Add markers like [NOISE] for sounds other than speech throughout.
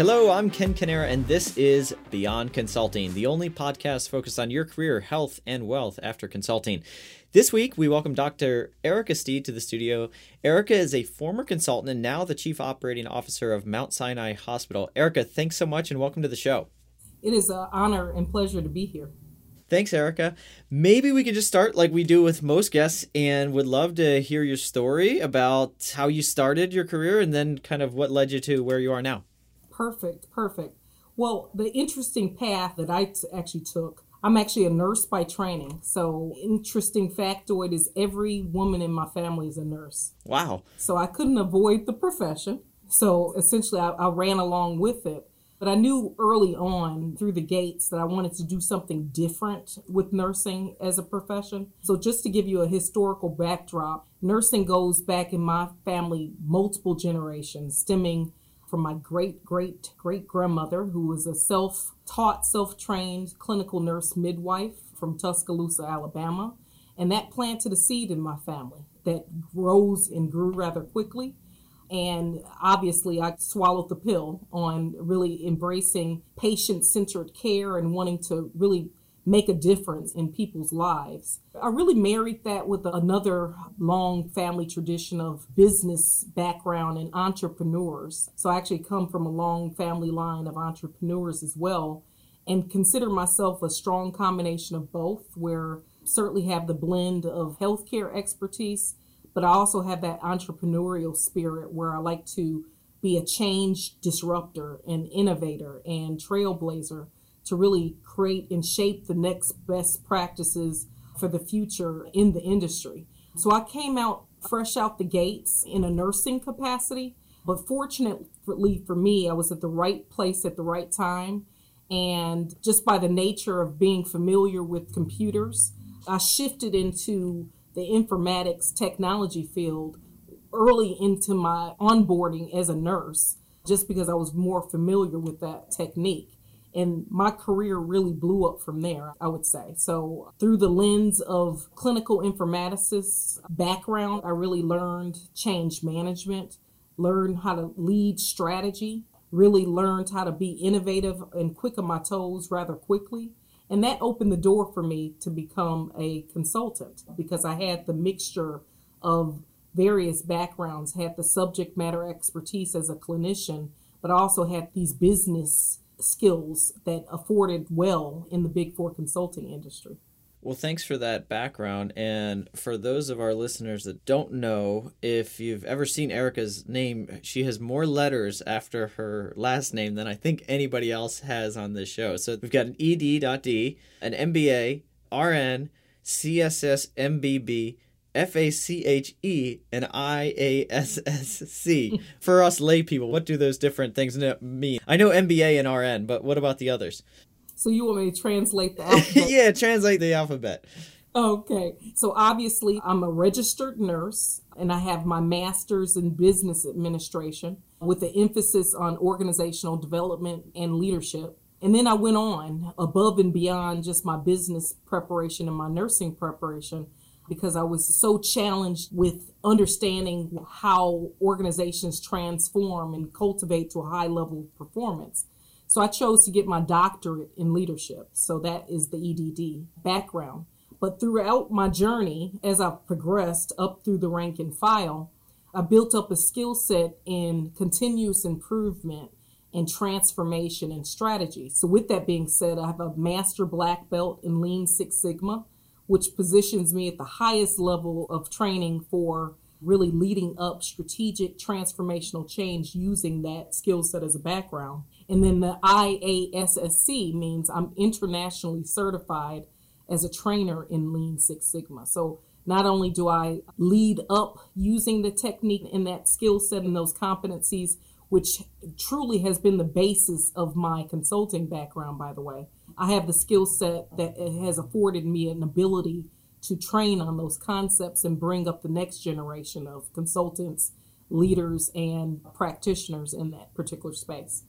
Hello, I'm Ken Canera, and this is Beyond Consulting, the only podcast focused on your career, health, and wealth after consulting. This week, we welcome Dr. Airica Steed to the studio. Airica is a former consultant and now the Chief Operating Officer of Mount Sinai Hospital. Airica, thanks so much and welcome to the show. It is an honor and pleasure to be here. Thanks, Airica. Maybe we could just start like we do with most guests and would love to hear your story about how you started your career and then kind of what led you to where you are now. Perfect, perfect. Well, the interesting path that I t- actually took, I'm actually a nurse by training. So, interesting factoid is every woman in my family is a nurse. Wow. So, I couldn't avoid the profession. So, essentially, I, I ran along with it. But I knew early on through the gates that I wanted to do something different with nursing as a profession. So, just to give you a historical backdrop, nursing goes back in my family multiple generations, stemming from my great great great grandmother, who was a self taught, self trained clinical nurse midwife from Tuscaloosa, Alabama. And that planted a seed in my family that rose and grew rather quickly. And obviously, I swallowed the pill on really embracing patient centered care and wanting to really make a difference in people's lives. I really married that with another long family tradition of business background and entrepreneurs. So I actually come from a long family line of entrepreneurs as well and consider myself a strong combination of both where certainly have the blend of healthcare expertise but I also have that entrepreneurial spirit where I like to be a change disruptor and innovator and trailblazer to really create and shape the next best practices for the future in the industry. So I came out fresh out the gates in a nursing capacity, but fortunately for me, I was at the right place at the right time. And just by the nature of being familiar with computers, I shifted into the informatics technology field early into my onboarding as a nurse, just because I was more familiar with that technique. And my career really blew up from there, I would say. So, through the lens of clinical informaticist background, I really learned change management, learned how to lead strategy, really learned how to be innovative and quick on my toes rather quickly. And that opened the door for me to become a consultant because I had the mixture of various backgrounds, had the subject matter expertise as a clinician, but also had these business skills that afforded well in the big four consulting industry. Well, thanks for that background. And for those of our listeners that don't know, if you've ever seen Airica's name, she has more letters after her last name than I think anybody else has on this show. So we've got an ED.D, an MBA, RN, CSS MBB, F A C H E and I A S S C. [LAUGHS] For us lay people, what do those different things mean? I know MBA and RN, but what about the others? So you want me to translate the [LAUGHS] alphabet? yeah, translate the alphabet. Okay. So obviously, I'm a registered nurse and I have my master's in business administration with an emphasis on organizational development and leadership. And then I went on above and beyond just my business preparation and my nursing preparation because I was so challenged with understanding how organizations transform and cultivate to a high level of performance. So I chose to get my doctorate in leadership. So that is the EDD background. But throughout my journey, as I progressed up through the rank and file, I built up a skill set in continuous improvement and transformation and strategy. So, with that being said, I have a master black belt in Lean Six Sigma, which positions me at the highest level of training for really leading up strategic transformational change using that skill set as a background. And then the IASSC means I'm internationally certified as a trainer in Lean Six Sigma. So not only do I lead up using the technique and that skill set and those competencies, which truly has been the basis of my consulting background, by the way, I have the skill set that has afforded me an ability to train on those concepts and bring up the next generation of consultants, leaders, and practitioners in that particular space.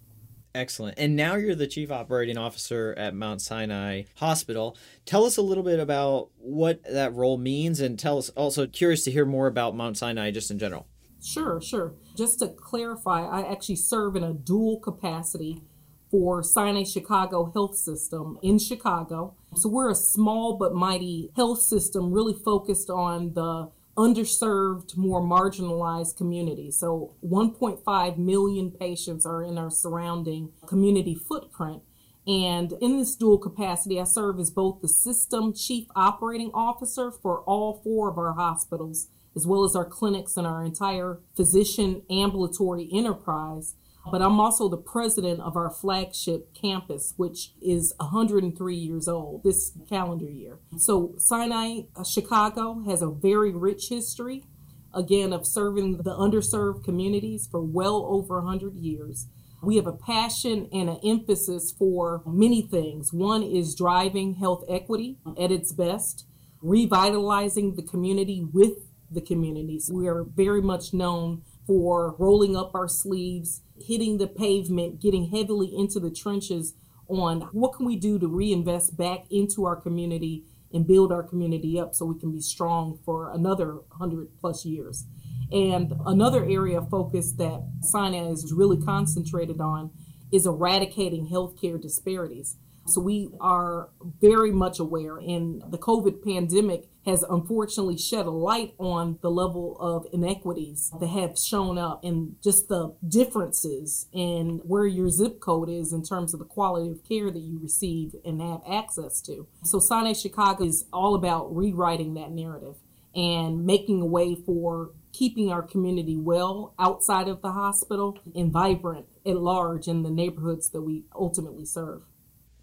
Excellent. And now you're the chief operating officer at Mount Sinai Hospital. Tell us a little bit about what that role means and tell us also curious to hear more about Mount Sinai just in general. Sure, sure. Just to clarify, I actually serve in a dual capacity for Sinai Chicago Health System in Chicago. So we're a small but mighty health system really focused on the underserved, more marginalized communities. So 1.5 million patients are in our surrounding community footprint. And in this dual capacity, I serve as both the system chief operating officer for all four of our hospitals, as well as our clinics and our entire physician ambulatory enterprise. But I'm also the president of our flagship campus, which is 103 years old this calendar year. So, Sinai uh, Chicago has a very rich history, again, of serving the underserved communities for well over 100 years. We have a passion and an emphasis for many things. One is driving health equity at its best, revitalizing the community with the communities. We are very much known for rolling up our sleeves, hitting the pavement, getting heavily into the trenches on what can we do to reinvest back into our community and build our community up so we can be strong for another 100 plus years. And another area of focus that Sinai is really concentrated on is eradicating healthcare disparities. So we are very much aware, and the COVID pandemic has unfortunately shed a light on the level of inequities that have shown up and just the differences in where your zip code is in terms of the quality of care that you receive and have access to. So Sinai Chicago is all about rewriting that narrative and making a way for keeping our community well outside of the hospital and vibrant at large in the neighborhoods that we ultimately serve.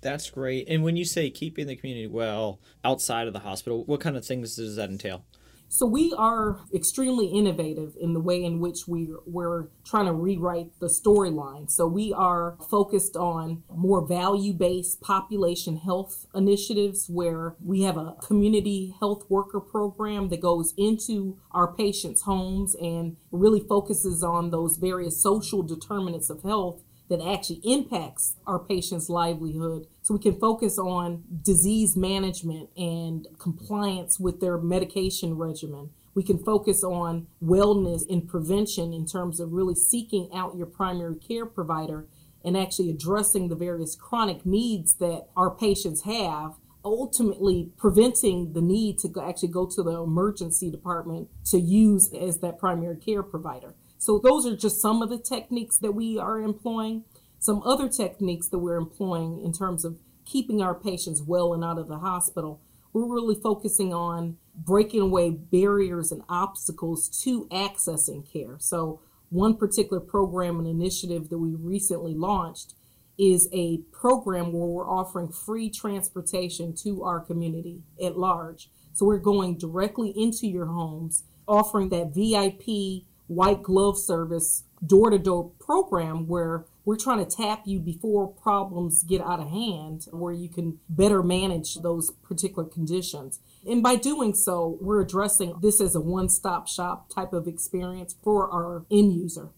That's great. And when you say keeping the community well outside of the hospital, what kind of things does that entail? So we are extremely innovative in the way in which we we're trying to rewrite the storyline. So we are focused on more value-based population health initiatives where we have a community health worker program that goes into our patients' homes and really focuses on those various social determinants of health that actually impacts our patients' livelihood so we can focus on disease management and compliance with their medication regimen. We can focus on wellness and prevention in terms of really seeking out your primary care provider and actually addressing the various chronic needs that our patients have ultimately preventing the need to actually go to the emergency department to use as that primary care provider. So those are just some of the techniques that we are employing. Some other techniques that we're employing in terms of keeping our patients well and out of the hospital, we're really focusing on breaking away barriers and obstacles to accessing care. So one particular program and initiative that we recently launched is a program where we're offering free transportation to our community at large. So we're going directly into your homes, offering that VIP white glove service door to door program where we're trying to tap you before problems get out of hand, where you can better manage those particular conditions. And by doing so, we're addressing this as a one stop shop type of experience for our end user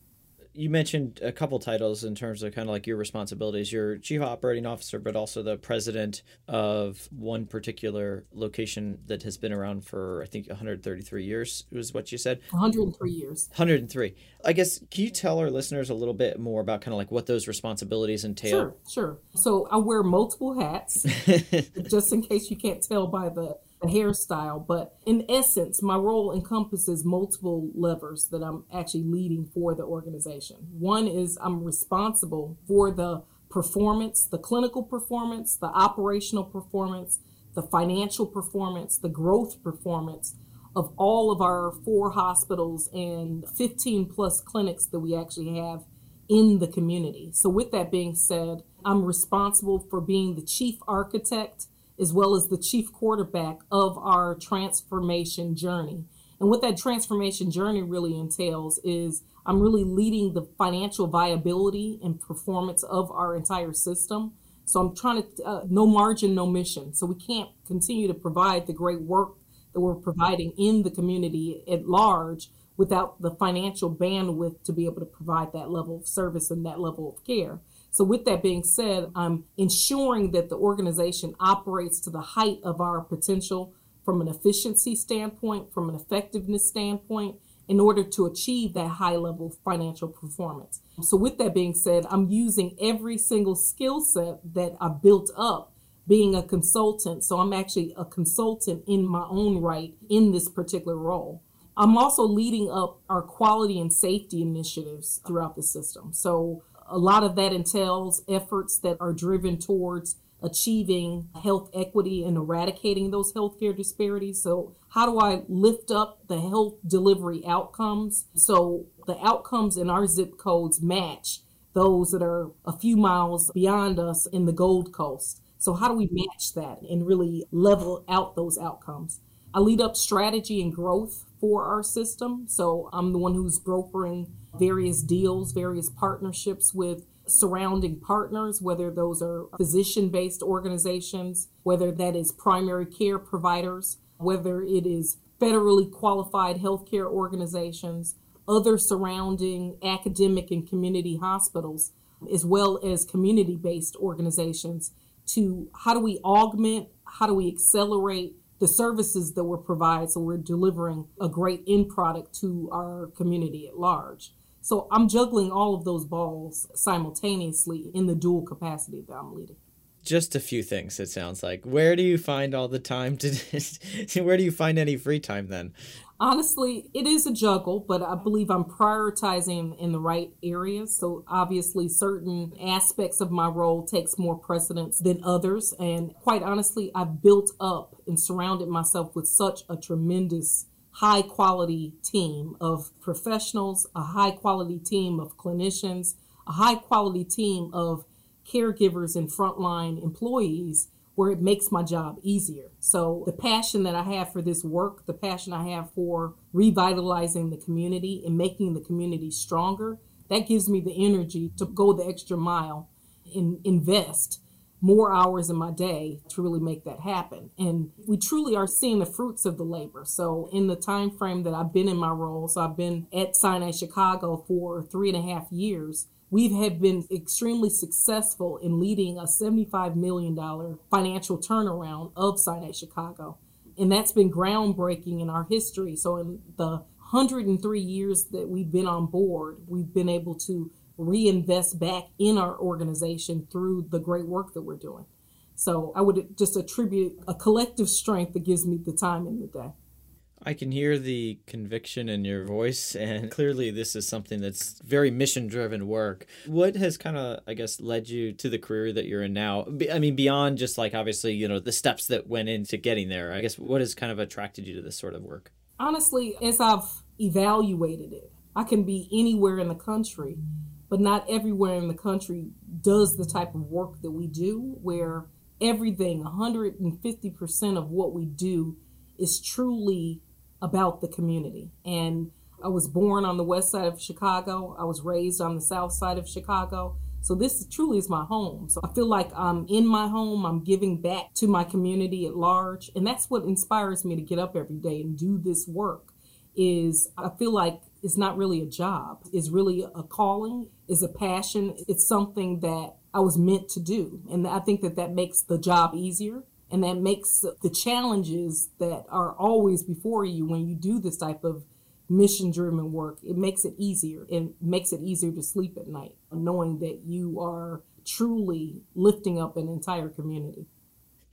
you mentioned a couple titles in terms of kind of like your responsibilities. You're chief operating officer, but also the president of one particular location that has been around for I think 133 years. Was what you said? 103 years. 103. I guess can you tell our listeners a little bit more about kind of like what those responsibilities entail? Sure, sure. So I wear multiple hats, [LAUGHS] just in case you can't tell by the the hairstyle, but in essence, my role encompasses multiple levers that I'm actually leading for the organization. One is I'm responsible for the performance, the clinical performance, the operational performance, the financial performance, the growth performance of all of our four hospitals and 15 plus clinics that we actually have in the community. So, with that being said, I'm responsible for being the chief architect as well as the chief quarterback of our transformation journey. And what that transformation journey really entails is I'm really leading the financial viability and performance of our entire system. So I'm trying to, uh, no margin, no mission. So we can't continue to provide the great work that we're providing in the community at large without the financial bandwidth to be able to provide that level of service and that level of care. So, with that being said, I'm ensuring that the organization operates to the height of our potential from an efficiency standpoint, from an effectiveness standpoint, in order to achieve that high level financial performance. So, with that being said, I'm using every single skill set that I built up being a consultant. So, I'm actually a consultant in my own right in this particular role. I'm also leading up our quality and safety initiatives throughout the system. So, a lot of that entails efforts that are driven towards achieving health equity and eradicating those healthcare disparities. So, how do I lift up the health delivery outcomes so the outcomes in our zip codes match those that are a few miles beyond us in the Gold Coast? So, how do we match that and really level out those outcomes? I lead up strategy and growth for our system. So, I'm the one who's brokering various deals, various partnerships with surrounding partners, whether those are physician based organizations, whether that is primary care providers, whether it is federally qualified healthcare organizations, other surrounding academic and community hospitals, as well as community based organizations, to how do we augment, how do we accelerate the services that we're providing so we're delivering a great end product to our community at large. So I'm juggling all of those balls simultaneously in the dual capacity that I'm leading. Just a few things, it sounds like. Where do you find all the time to, [LAUGHS] where do you find any free time then? Honestly, it is a juggle, but I believe I'm prioritizing in the right areas. So obviously certain aspects of my role takes more precedence than others. And quite honestly, I've built up and surrounded myself with such a tremendous high quality team of professionals, a high quality team of clinicians, a high quality team of caregivers and frontline employees where it makes my job easier. So the passion that I have for this work, the passion I have for revitalizing the community and making the community stronger, that gives me the energy to go the extra mile and invest more hours in my day to really make that happen and we truly are seeing the fruits of the labor so in the time frame that i've been in my role so i've been at sinai chicago for three and a half years we have been extremely successful in leading a $75 million financial turnaround of Sinai Chicago. And that's been groundbreaking in our history. So, in the 103 years that we've been on board, we've been able to reinvest back in our organization through the great work that we're doing. So I would just attribute a collective strength that gives me the time in the day. I can hear the conviction in your voice, [LAUGHS] and clearly, this is something that's very mission driven work. What has kind of, I guess, led you to the career that you're in now? I mean, beyond just like obviously, you know, the steps that went into getting there, I guess, what has kind of attracted you to this sort of work? Honestly, as I've evaluated it, I can be anywhere in the country but not everywhere in the country does the type of work that we do, where everything, 150% of what we do, is truly about the community. And I was born on the west side of Chicago, I was raised on the south side of Chicago. So this truly is my home. So I feel like I'm in my home. I'm giving back to my community at large. And that's what inspires me to get up every day and do this work is I feel like it's not really a job. It's really a calling, is a passion. It's something that I was meant to do. And I think that that makes the job easier and that makes the challenges that are always before you when you do this type of mission driven work, it makes it easier. It makes it easier to sleep at night, knowing that you are truly lifting up an entire community.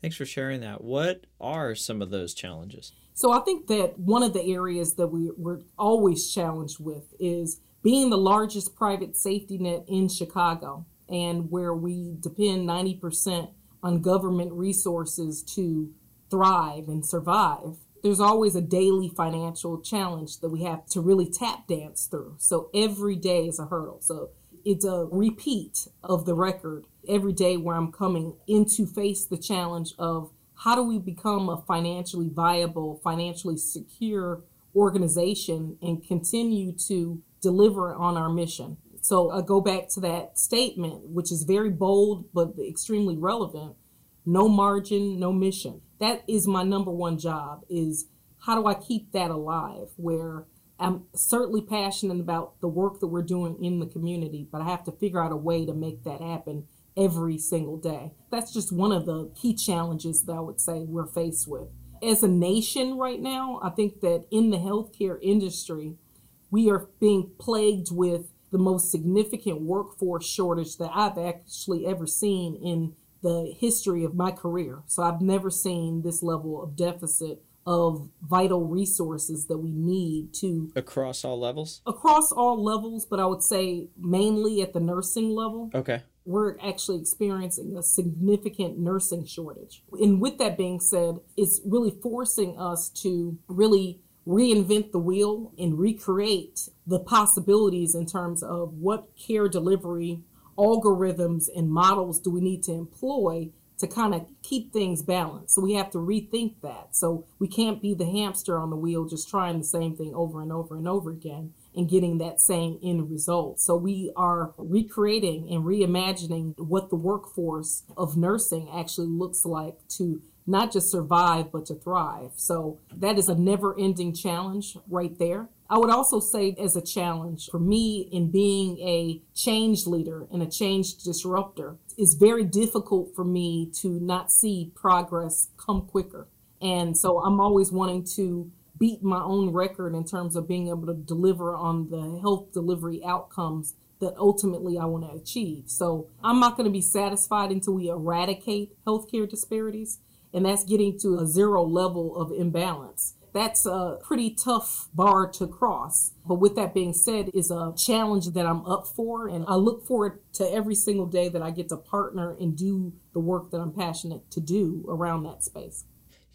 Thanks for sharing that. What are some of those challenges? So I think that one of the areas that we, we're always challenged with is being the largest private safety net in Chicago and where we depend 90% on government resources to thrive and survive. There's always a daily financial challenge that we have to really tap dance through. So every day is a hurdle. So it's a repeat of the record every day where I'm coming in to face the challenge of how do we become a financially viable, financially secure organization and continue to deliver on our mission? So I go back to that statement, which is very bold but extremely relevant. No margin, no mission. That is my number one job is how do I keep that alive where I'm certainly passionate about the work that we're doing in the community, but I have to figure out a way to make that happen every single day. That's just one of the key challenges that I would say we're faced with. As a nation right now, I think that in the healthcare industry, we are being plagued with the most significant workforce shortage that I've actually ever seen in the history of my career. So I've never seen this level of deficit of vital resources that we need to across all levels? Across all levels but i would say mainly at the nursing level. Okay. We're actually experiencing a significant nursing shortage. And with that being said it's really forcing us to really reinvent the wheel and recreate the possibilities in terms of what care delivery algorithms and models do we need to employ to kind of keep things balanced. So we have to rethink that. So we can't be the hamster on the wheel just trying the same thing over and over and over again and getting that same end result. So we are recreating and reimagining what the workforce of nursing actually looks like to not just survive, but to thrive. So that is a never ending challenge right there. I would also say, as a challenge for me in being a change leader and a change disruptor, it's very difficult for me to not see progress come quicker. And so I'm always wanting to beat my own record in terms of being able to deliver on the health delivery outcomes that ultimately I want to achieve. So I'm not going to be satisfied until we eradicate healthcare disparities and that's getting to a zero level of imbalance. That's a pretty tough bar to cross. But with that being said, is a challenge that I'm up for and I look forward to every single day that I get to partner and do the work that I'm passionate to do around that space.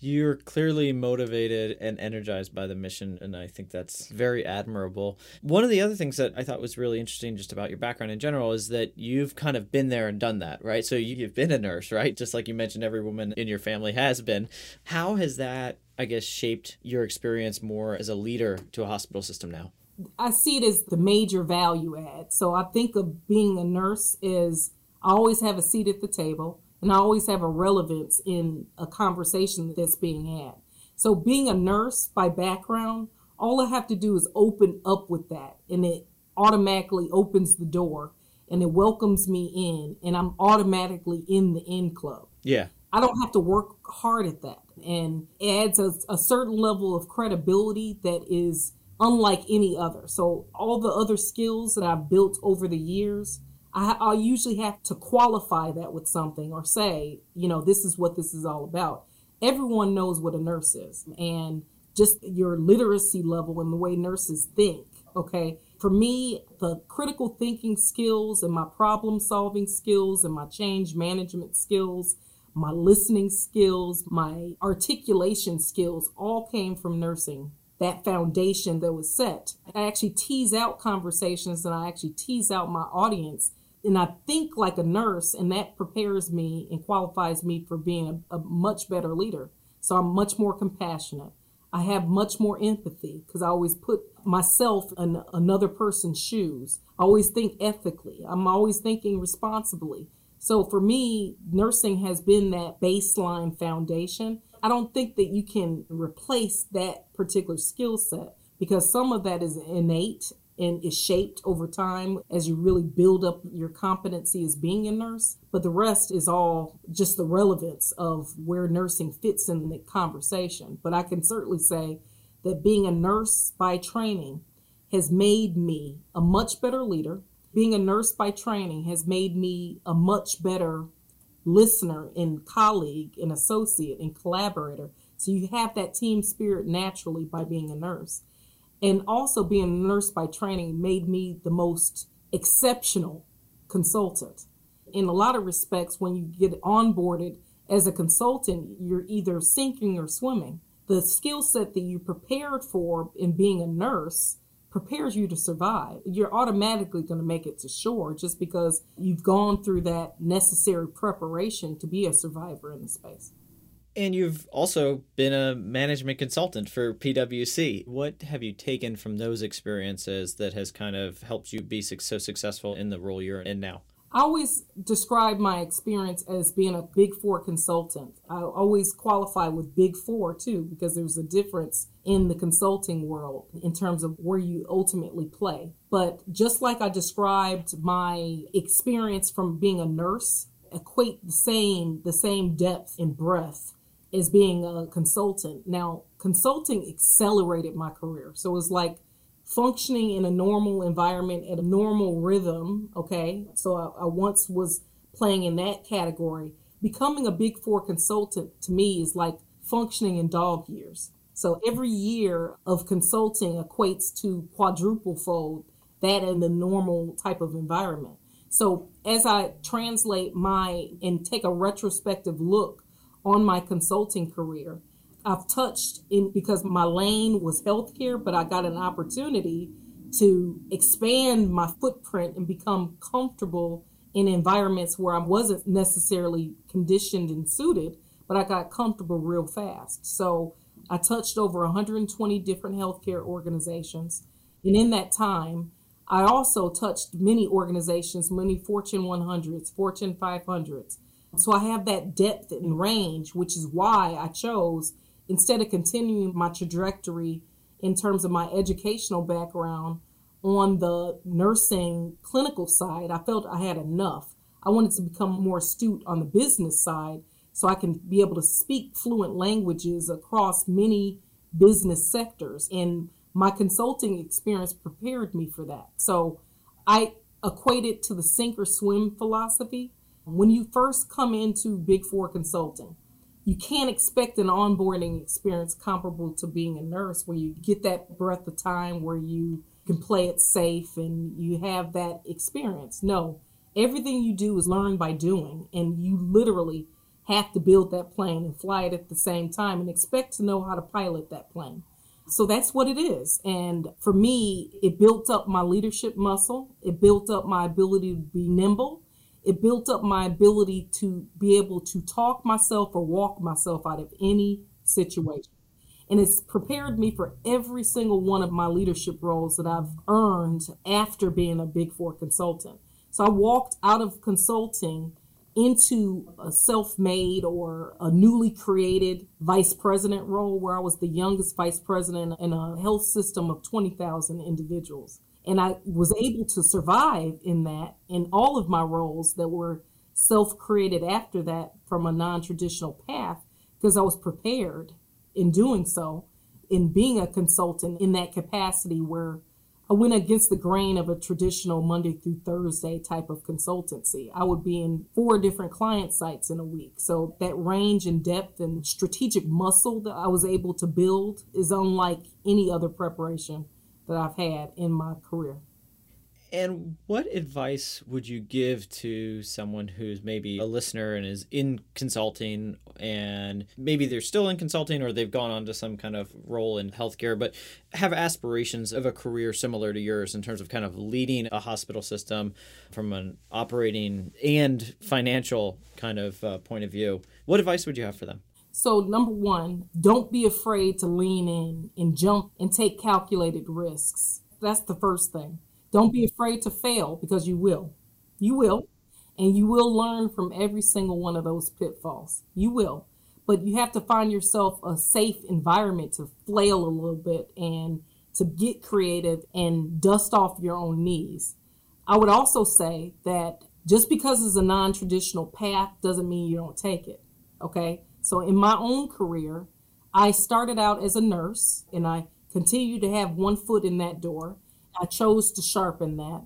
You're clearly motivated and energized by the mission, and I think that's very admirable. One of the other things that I thought was really interesting just about your background in general is that you've kind of been there and done that, right? So you've been a nurse, right? Just like you mentioned, every woman in your family has been. How has that, I guess, shaped your experience more as a leader to a hospital system now? I see it as the major value add. So I think of being a nurse is I always have a seat at the table and I always have a relevance in a conversation that's being had. So being a nurse by background, all I have to do is open up with that and it automatically opens the door and it welcomes me in and I'm automatically in the in club. Yeah. I don't have to work hard at that and it adds a, a certain level of credibility that is unlike any other. So all the other skills that I've built over the years, I, I usually have to qualify that with something or say, you know, this is what this is all about. Everyone knows what a nurse is and just your literacy level and the way nurses think. Okay. For me, the critical thinking skills and my problem solving skills and my change management skills, my listening skills, my articulation skills all came from nursing that foundation that was set. I actually tease out conversations and I actually tease out my audience and I think like a nurse, and that prepares me and qualifies me for being a, a much better leader. So I'm much more compassionate. I have much more empathy because I always put myself in another person's shoes. I always think ethically. I'm always thinking responsibly. So for me, nursing has been that baseline foundation. I don't think that you can replace that particular skill set because some of that is innate and is shaped over time as you really build up your competency as being a nurse. But the rest is all just the relevance of where nursing fits in the conversation. But I can certainly say that being a nurse by training has made me a much better leader. Being a nurse by training has made me a much better listener and colleague and associate and collaborator. So you have that team spirit naturally by being a nurse. And also being a nurse by training made me the most exceptional consultant. In a lot of respects, when you get onboarded as a consultant, you're either sinking or swimming. The skill set that you prepared for in being a nurse prepares you to survive. You're automatically going to make it to shore just because you've gone through that necessary preparation to be a survivor in the space. And you've also been a management consultant for PwC. What have you taken from those experiences that has kind of helped you be so successful in the role you're in now? I always describe my experience as being a big four consultant. I always qualify with big four too, because there's a difference in the consulting world in terms of where you ultimately play. But just like I described my experience from being a nurse, equate the same, the same depth and breadth as being a consultant. Now, consulting accelerated my career. So it was like functioning in a normal environment at a normal rhythm. Okay. So I, I once was playing in that category. Becoming a big four consultant to me is like functioning in dog years. So every year of consulting equates to quadruple fold that in the normal type of environment. So as I translate my and take a retrospective look on my consulting career, I've touched in because my lane was healthcare, but I got an opportunity to expand my footprint and become comfortable in environments where I wasn't necessarily conditioned and suited, but I got comfortable real fast. So I touched over 120 different healthcare organizations. And in that time, I also touched many organizations, many Fortune 100s, Fortune 500s. So I have that depth and range, which is why I chose, instead of continuing my trajectory in terms of my educational background on the nursing clinical side, I felt I had enough. I wanted to become more astute on the business side so I can be able to speak fluent languages across many business sectors. And my consulting experience prepared me for that. So I equate it to the sink or swim philosophy. When you first come into Big Four consulting, you can't expect an onboarding experience comparable to being a nurse where you get that breath of time where you can play it safe and you have that experience. No, everything you do is learned by doing, and you literally have to build that plane and fly it at the same time and expect to know how to pilot that plane. So that's what it is. And for me, it built up my leadership muscle. It built up my ability to be nimble. It built up my ability to be able to talk myself or walk myself out of any situation. And it's prepared me for every single one of my leadership roles that I've earned after being a Big Four consultant. So I walked out of consulting into a self made or a newly created vice president role where I was the youngest vice president in a health system of 20,000 individuals. And I was able to survive in that in all of my roles that were self created after that from a non traditional path because I was prepared in doing so, in being a consultant in that capacity where I went against the grain of a traditional Monday through Thursday type of consultancy. I would be in four different client sites in a week. So that range and depth and strategic muscle that I was able to build is unlike any other preparation that I've had in my career. And what advice would you give to someone who's maybe a listener and is in consulting and maybe they're still in consulting or they've gone on to some kind of role in healthcare, but have aspirations of a career similar to yours in terms of kind of leading a hospital system from an operating and financial kind of uh, point of view? What advice would you have for them? So, number one, don't be afraid to lean in and jump and take calculated risks. That's the first thing. Don't be afraid to fail because you will. You will. And you will learn from every single one of those pitfalls. You will. But you have to find yourself a safe environment to flail a little bit and to get creative and dust off your own knees. I would also say that just because it's a non traditional path doesn't mean you don't take it. Okay. So in my own career, I started out as a nurse and I continue to have one foot in that door. I chose to sharpen that.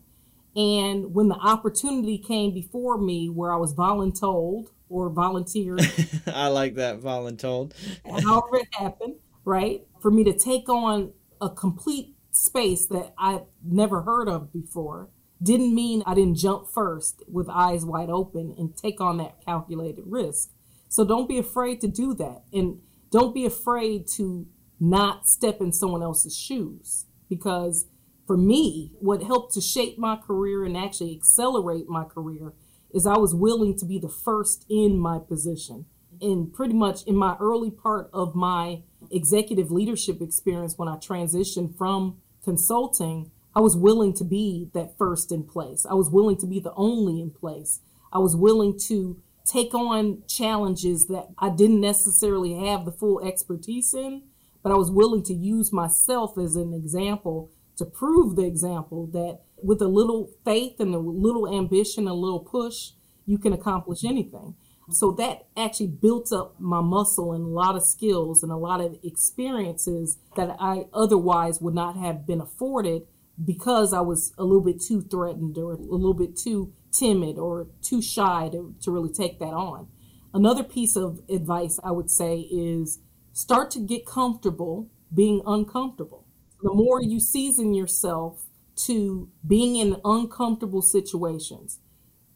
And when the opportunity came before me where I was voluntold or volunteered. [LAUGHS] I like that, voluntold. however it happened, right? For me to take on a complete space that I've never heard of before didn't mean I didn't jump first with eyes wide open and take on that calculated risk. So don't be afraid to do that. And don't be afraid to not step in someone else's shoes because for me, what helped to shape my career and actually accelerate my career is I was willing to be the first in my position. And pretty much in my early part of my executive leadership experience, when I transitioned from consulting, I was willing to be that first in place. I was willing to be the only in place. I was willing to take on challenges that I didn't necessarily have the full expertise in, but I was willing to use myself as an example to prove the example that with a little faith and a little ambition, a little push, you can accomplish anything. So that actually built up my muscle and a lot of skills and a lot of experiences that I otherwise would not have been afforded because I was a little bit too threatened or a little bit too timid or too shy to, to really take that on. Another piece of advice I would say is start to get comfortable being uncomfortable. The more you season yourself to being in uncomfortable situations,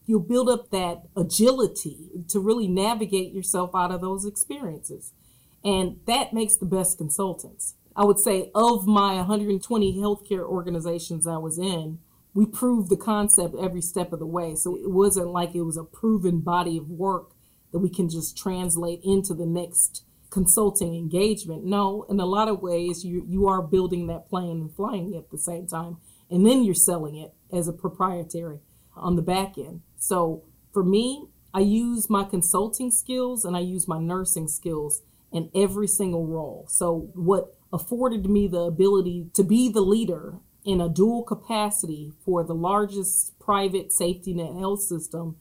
you'll build up that agility to really navigate yourself out of those experiences. And that makes the best consultants. I would say of my 120 healthcare organizations I was in, we proved the concept every step of the way. So it wasn't like it was a proven body of work that we can just translate into the next consulting engagement. No, in a lot of ways, you, you are building that plane and flying it at the same time. And then you're selling it as a proprietary on the back end. So for me, I use my consulting skills and I use my nursing skills in every single role. So what afforded me the ability to be the leader in a dual capacity for the largest private safety net health system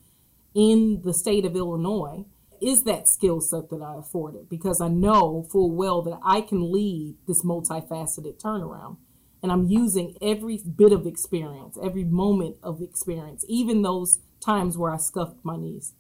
in the state of Illinois is that skill set that I afforded because I know full well that I can lead this multifaceted turnaround. And I'm using every bit of experience, every moment of experience, even those times where I scuffed my knees.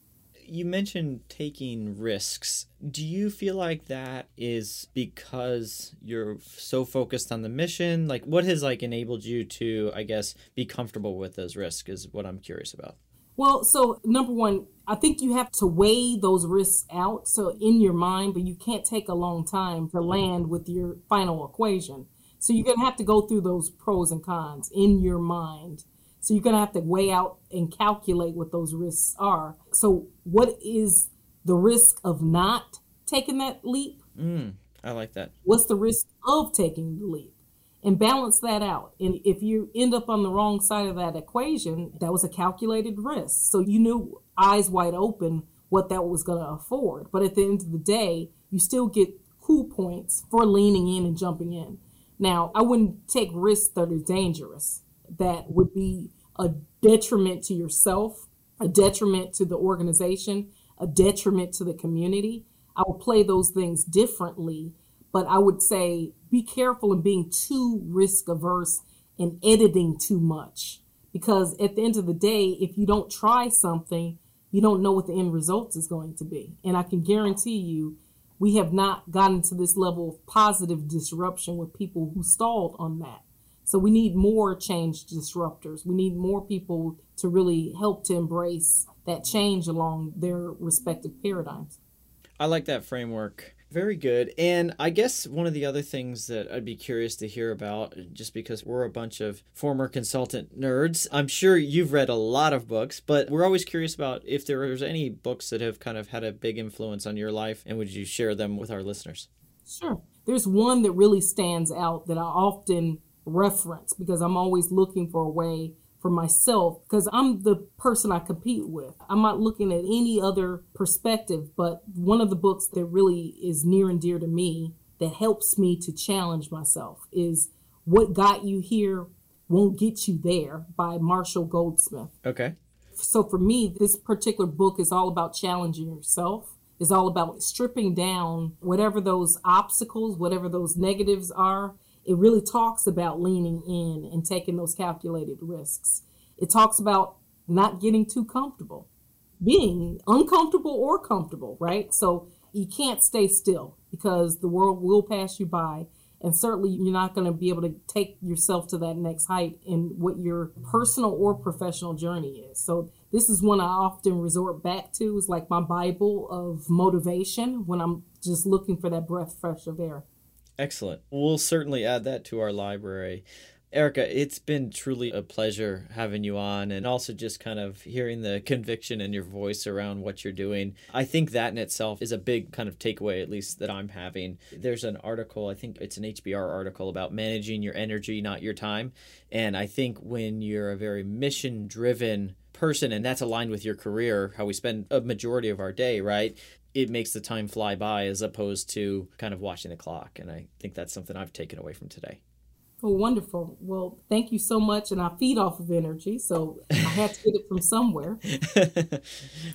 You mentioned taking risks. Do you feel like that is because you're so focused on the mission? Like what has like enabled you to, I guess, be comfortable with those risks is what I'm curious about. Well, so number one, I think you have to weigh those risks out so in your mind, but you can't take a long time to land with your final equation. So you're gonna have to go through those pros and cons in your mind. So you're gonna have to weigh out and calculate what those risks are. So what is the risk of not taking that leap? Mm, I like that. What's the risk of taking the leap? and balance that out. And if you end up on the wrong side of that equation, that was a calculated risk. So you knew eyes wide open what that was going to afford. But at the end of the day, you still get cool points for leaning in and jumping in. Now, I wouldn't take risks that are dangerous, that would be a detriment to yourself, a detriment to the organization, a detriment to the community. I would play those things differently but I would say be careful in being too risk averse and editing too much. Because at the end of the day, if you don't try something, you don't know what the end result is going to be. And I can guarantee you, we have not gotten to this level of positive disruption with people who stalled on that. So we need more change disruptors. We need more people to really help to embrace that change along their respective paradigms. I like that framework. Very good. And I guess one of the other things that I'd be curious to hear about, just because we're a bunch of former consultant nerds, I'm sure you've read a lot of books, but we're always curious about if there's any books that have kind of had a big influence on your life, and would you share them with our listeners? Sure. There's one that really stands out that I often reference because I'm always looking for a way for myself because I'm the person I compete with. I'm not looking at any other perspective, but one of the books that really is near and dear to me that helps me to challenge myself is What Got You Here Won't Get You There by Marshall Goldsmith. Okay. So for me, this particular book is all about challenging yourself. Is all about stripping down whatever those obstacles, whatever those negatives are, it really talks about leaning in and taking those calculated risks. It talks about not getting too comfortable, being uncomfortable or comfortable, right? So you can't stay still because the world will pass you by. And certainly you're not going to be able to take yourself to that next height in what your personal or professional journey is. So this is one I often resort back to is like my Bible of motivation when I'm just looking for that breath fresh of air. Excellent. We'll certainly add that to our library. Airica, it's been truly a pleasure having you on and also just kind of hearing the conviction in your voice around what you're doing. I think that in itself is a big kind of takeaway, at least that I'm having. There's an article, I think it's an HBR article about managing your energy, not your time. And I think when you're a very mission driven person and that's aligned with your career, how we spend a majority of our day, right? It makes the time fly by as opposed to kind of watching the clock. And I think that's something I've taken away from today. Oh, wonderful. Well, thank you so much. And I feed off of energy, so I had to get it from somewhere. [LAUGHS]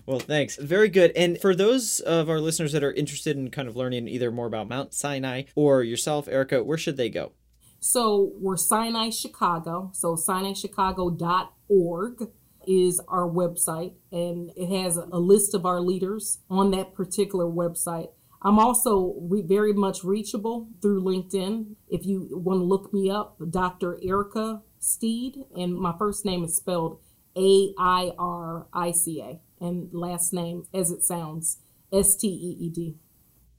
well, thanks. Very good. And for those of our listeners that are interested in kind of learning either more about Mount Sinai or yourself, Airica, where should they go? So we're Sinai Chicago. So sinaichicago.org is our website, and it has a list of our leaders on that particular website. I'm also re- very much reachable through LinkedIn. If you want to look me up, Dr. Airica Steed, and my first name is spelled A I R I C A, and last name, as it sounds, S T E E D.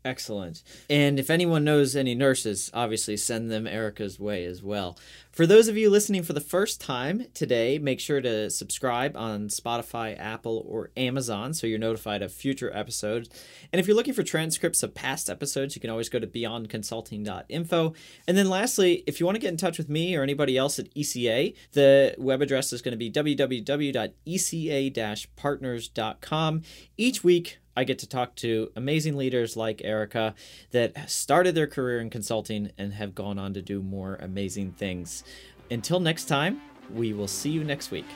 Excellent. And if anyone knows any nurses, obviously send them Airica's way as well. For those of you listening for the first time today, make sure to subscribe on Spotify, Apple, or Amazon so you're notified of future episodes. And if you're looking for transcripts of past episodes, you can always go to beyondconsulting.info. And then lastly, if you want to get in touch with me or anybody else at ECA, the web address is going to be www.eca-partners.com. Each week, I get to talk to amazing leaders like Airica that started their career in consulting and have gone on to do more amazing things. Until next time, we will see you next week.